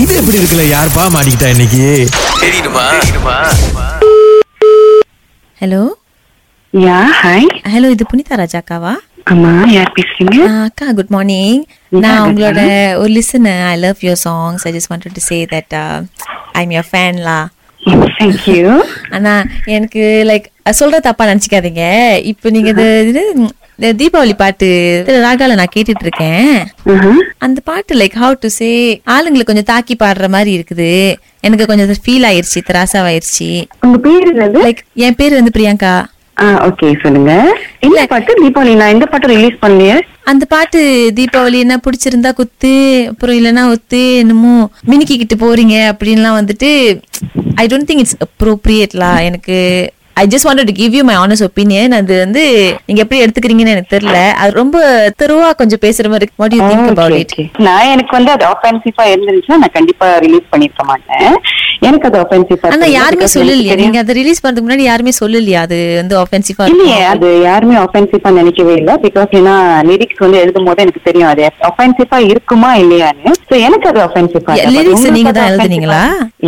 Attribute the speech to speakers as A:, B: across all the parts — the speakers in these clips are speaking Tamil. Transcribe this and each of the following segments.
A: இது எப்படி இருக்குல்ல? யாருப்பா மாட்டிக்கிட்டா இன்னைக்கு?
B: ஹலோ
C: யா ஹாய்
B: ஹலோ இது புனிதா ராஜாக்காவா?
C: ஆமா யார் பேசுறீங்க?
B: அக்கா குட் மார்னிங் நான் உங்களோட ஒரு listen I love your songs I just wanted to say that I am your ஃபேன்லா
C: thank you
B: ஆனா எனக்கு லைக் சொல்ற தப்பா நினைச்சுக்காதீங்க. இப்போ நீங்க இது இது, இந்த தீபாவளி பாட்டு ராகால நான் கேட்டுட்டு இருக்கேன் அந்த பாட்டு லைக் ஹவு டு சே ஆளுங்களை கொஞ்சம் தாக்கி பாடுற மாதிரி இருக்குது. எனக்கு கொஞ்சம் ஃபீல் ஆயிருச்சு திராசாவாயிருச்சு.
C: உங்க பேர்
B: லைக் என் பேர் வந்து பிரியங்கா.
C: ஓகே சொல்லுங்க. என்ன பாட்டு? தீபாவளி நான் எந்த பாட்டு ரிலீஸ் பண்ணலையே?
B: அந்த பாட்டு தீபாவளி என்ன பிடிச்சிருந்தா குத்து அப்புறம் இல்லைன்னா ஒத்து என்னமோ மினுக்கிக்கிட்டு போறீங்க அப்படின்லாம் வந்துட்டு ஐ டோன்ட் திங்க் இட்ஸ் அப்ரோப்ரியேட்லா எனக்கு I just wanted to give you my honest opinion அது வந்து நீங்க எப்படி எடுத்துக்கிறீங்கன்னு எனக்கு தெரியல. அது ரொம்ப தெருவா கொஞ்சம் பேசுற மாதிரி what you think about it
C: நான் எனக்கு வந்து அது ஆஃபென்சிவா இருந்துச்சுன்னா நான் கண்டிப்பா ரிலீஸ் பண்ணிருக்க மாட்டேன். எனக்கு அது ஆஃபென்சிவா
B: ஆனா யாருமே சொல்லலையா. நீங்க அதை ரிலீஸ் பண்றதுக்கு முன்னாடி யாருமே சொல்லலையா அது வந்து ஆஃபென்சிவா
C: இல்லையே அது யாருமே ஆஃபென்சிவா நினைக்கவே இல்ல. பிகாஸ் ஏன்னா லிரிக்ஸ் வந்து எழுதும் போது எனக்கு தெரியும் அது ஆஃபென்சிவா இருக்குமா இல்லையான்னு. சோ எனக்கு அது ஆஃபென்சிவா
B: லிரிக்ஸ் நீங்க தான் எழுதுனீங்களா?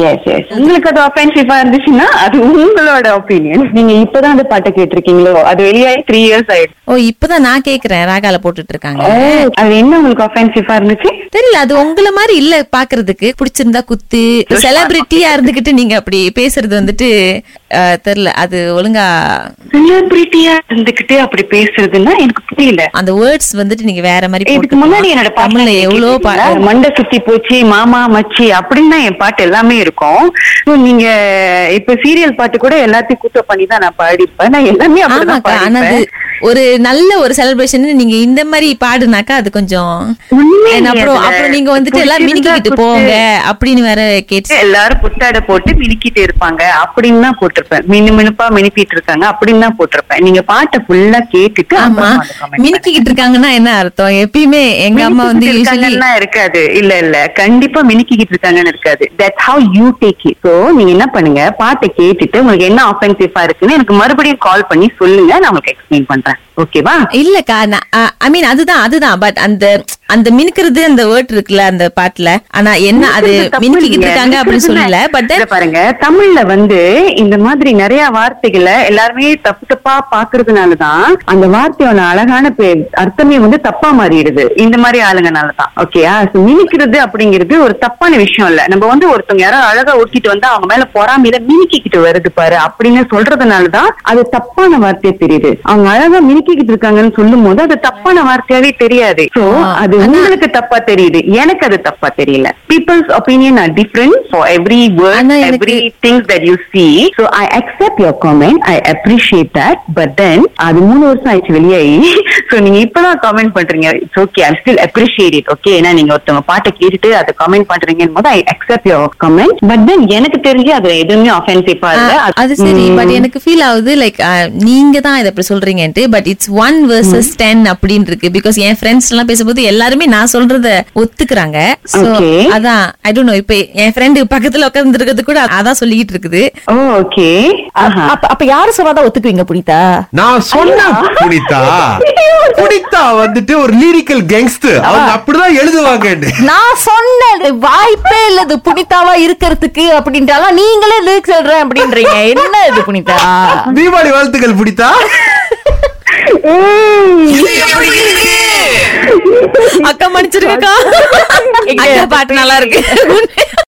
C: எஸ் எஸ் உங்களுக்கு அது ஆஃபென்சிவா இருந்துச்சுன்னா அது உங்களோட ஒப்பீனியன் நீங்க இப்பதான் அந்த பாட்டை கேட்டிருக்கீங்களோ? அது வெளியாகி த்ரீ இயர்ஸ் ஆயிடுச்சு.
B: ஓ இப்பதான் நான் கேக்குறேன். ராகால போட்டுட்டு இருக்காங்க
C: அது என்ன உங்களுக்கு ஆஃபென்சிவா இருந்துச்சு?
B: தெரியல அது உங்கள மாதிரி இல்ல பாக்குறதுக்கு. பிடிச்சிருந்தா குத்து. செலிபிரிட்டியா இருந்துகிட்டு நீங்க அப்படி பேசுறது வந்துட்டு தெரியல. அது ஒழுங்கா
C: செலிபிரிட்டியா இருந்துகிட்டு அப்படி பேசுறதுன்னா எனக்கு புரியல.
B: அந்த வேர்ட்ஸ் வந்துட்டு நீங்க வேற மாதிரி
C: இதுக்கு முன்னாடி என்னோட.
B: தமிழ்ல எவ்வளவு
C: மண்டை சுத்தி போச்சு மாமா மச்சி அப்படின்னு தான் என் பாட்டு எல்லாமே இருக்கும். நீங்க இப்ப சீரியல் பாட்டு கூட எல்லாத்தையும் குத்த பண்ணி தான் நான் பாடிப்பேன் நான் எல்லாமே அப்படிதான்
B: ஒரு நல்ல ஒரு செலிப்ரேஷன் நீங்க இந்த மாதிரி பாடுனாக்கா அது கொஞ்சம் அப்புறம் அப்புறம் நீங்க வந்துட்டு எல்லாம் மினிக்கிட்டு. போங்க அப்படின்னு வேற கேட்டு
C: எல்லாரும் புத்தாடை போட்டு மினுக்கிட்டு இருப்பாங்க. அப்படின்னு தான் போட்டிருப்பேன். மினு மினுப்பா மினுப்பிட்டு இருக்காங்க. அப்படின்னு தான் போட்டிருப்பேன். நீங்க பாட்டை ஃபுல்லா கேட்டுட்டு
B: ஆமா. மினிக்கிட்டு இருக்காங்கன்னா என்ன அர்த்தம்? எப்பயுமே எங்க அம்மா வந்து
C: இருக்காங்கன்னா இருக்காது. இல்ல இல்ல. கண்டிப்பா மினுக்கிட்டு இருக்காங்கன்னு இருக்காது. That how you take it so நீங்க என்ன பண்ணுங்க? பாட்டை கேட்டுட்டு உங்களுக்கு என்ன ஆஃபென்சிவா இருக்குன்னு எனக்கு மறுபடியும் கால் பண்ணி சொல்லுங்க. நான் உங்களுக்கு எக்ஸ்பிளைன் பண்றேன். ஓகேவா?
B: இல்லக்கா ஐ மீன் அதுதான் அதுதான் பட் அந்த அந்த மினுக்கிறது அந்த வேர்ட் இருக்குல்ல அந்த பாட்டுல. ஆனா என்ன அது மினுக்கிட்டு இருக்காங்க அப்படின்னு சொல்லல பட்
C: பாருங்க. தமிழ்ல வந்து இந்த மாதிரி நிறைய வார்த்தைகளை எல்லாருமே தப்பு தப்பா பாக்குறதுனாலதான் அந்த வார்த்தையோட அழகான அர்த்தமே வந்து தப்பா மாறிடுது. இந்த மாதிரி ஆளுங்கனாலதான். ஓகேயா மினிக்கிறது அப்படிங்கிறது ஒரு தப்பான விஷயம் இல்ல. நம்ம வந்து ஒருத்தவங்க யாரோ அழகா ஒட்டிட்டு வந்து அவங்க மேல பொறாமையில மினுக்கிக்கிட்டு வருது பாரு அப்படின்னு சொல்றதுனாலதான் அது தப்பான வார்த்தையா தெரியுது. அவங்க அழகா மினுக்கிக்கிட்டு இருக்காங்கன்னு சொல்லும் போது அது தப்பான வார்த்தையாவே தெரியாது. சோ அது உங்களுக்கு தப்பா தெரியுது. எனக்கு அது தப்பா தெரியல. Peoples opinion are different for every word
B: ஆனா எனக்கு-
C: every things that you see so I accept your comment I appreciate that but then அது மூணு வருஷம் ஆயிடுச்சு வெளியாகி. சோ நீங்க இப்பதான் காமெண்ட் பண்றீங்க. It's okay I still appreciate it okay ஏன்னா நீங்க ஒருத்தவங்க பாட்டை கேட்டுட்டு அதை காமெண்ட் பண்றீங்கன்னு போது I accept your comment but then எனக்கு தெரிஞ்சு அது எதுவுமே ஆஃபென்சிவா இல்ல.
B: அது சரி. பட் எனக்கு ஃபீல் ஆகுது லைக் நீங்க தான் இதை இப்படி சொல்றீங்கன்ட்டு. But it's one versus ten அப்படின்னு இருக்கு பிகாஸ் என் ஃப்ரெண்ட்ஸ் எல்லாம் பேசும்போது எல்லாருமே நான் சொல்றத ஒத்துக்கிறாங்க. So
C: Okay.
B: அதான் ஐ டோன்ட் நோ இப்ப என் ஃப்ரெண்டு பக்கத்துல உட்கார்ந்து இருக்கிறது கூட அதான் சொல்லிக்கிட்டு இருக்குது.
C: ஓ ஓகே
D: அப்ப அப்ப யாரு சொன்னாதான் ஒத்துக்குவீங்க புனிதா?
A: நான் சொன்ன புனிதா? புனிதா வந்துட்டு ஒரு லிரிக்கல் கேங்ஸ்டர் அவங்க அப்படிதான் எழுதுவாங்கன்னு.
D: நான் சொன்னது வாய்ப்பே இல்ல இது புனிதாவா இருக்கிறதுக்கு அப்படின்ட்டாலும் நீங்களே லிரிக்ஸ் எழுதுறேன் அப்படின்றீங்க. என்ன இது புனிதா?
A: தீபாவளி வாழ்த்துக்கள் புனிதா.
B: அக்கா மன்னிச்சிருக்கா அக்கா பாட்டு நல்லா இருக்கு.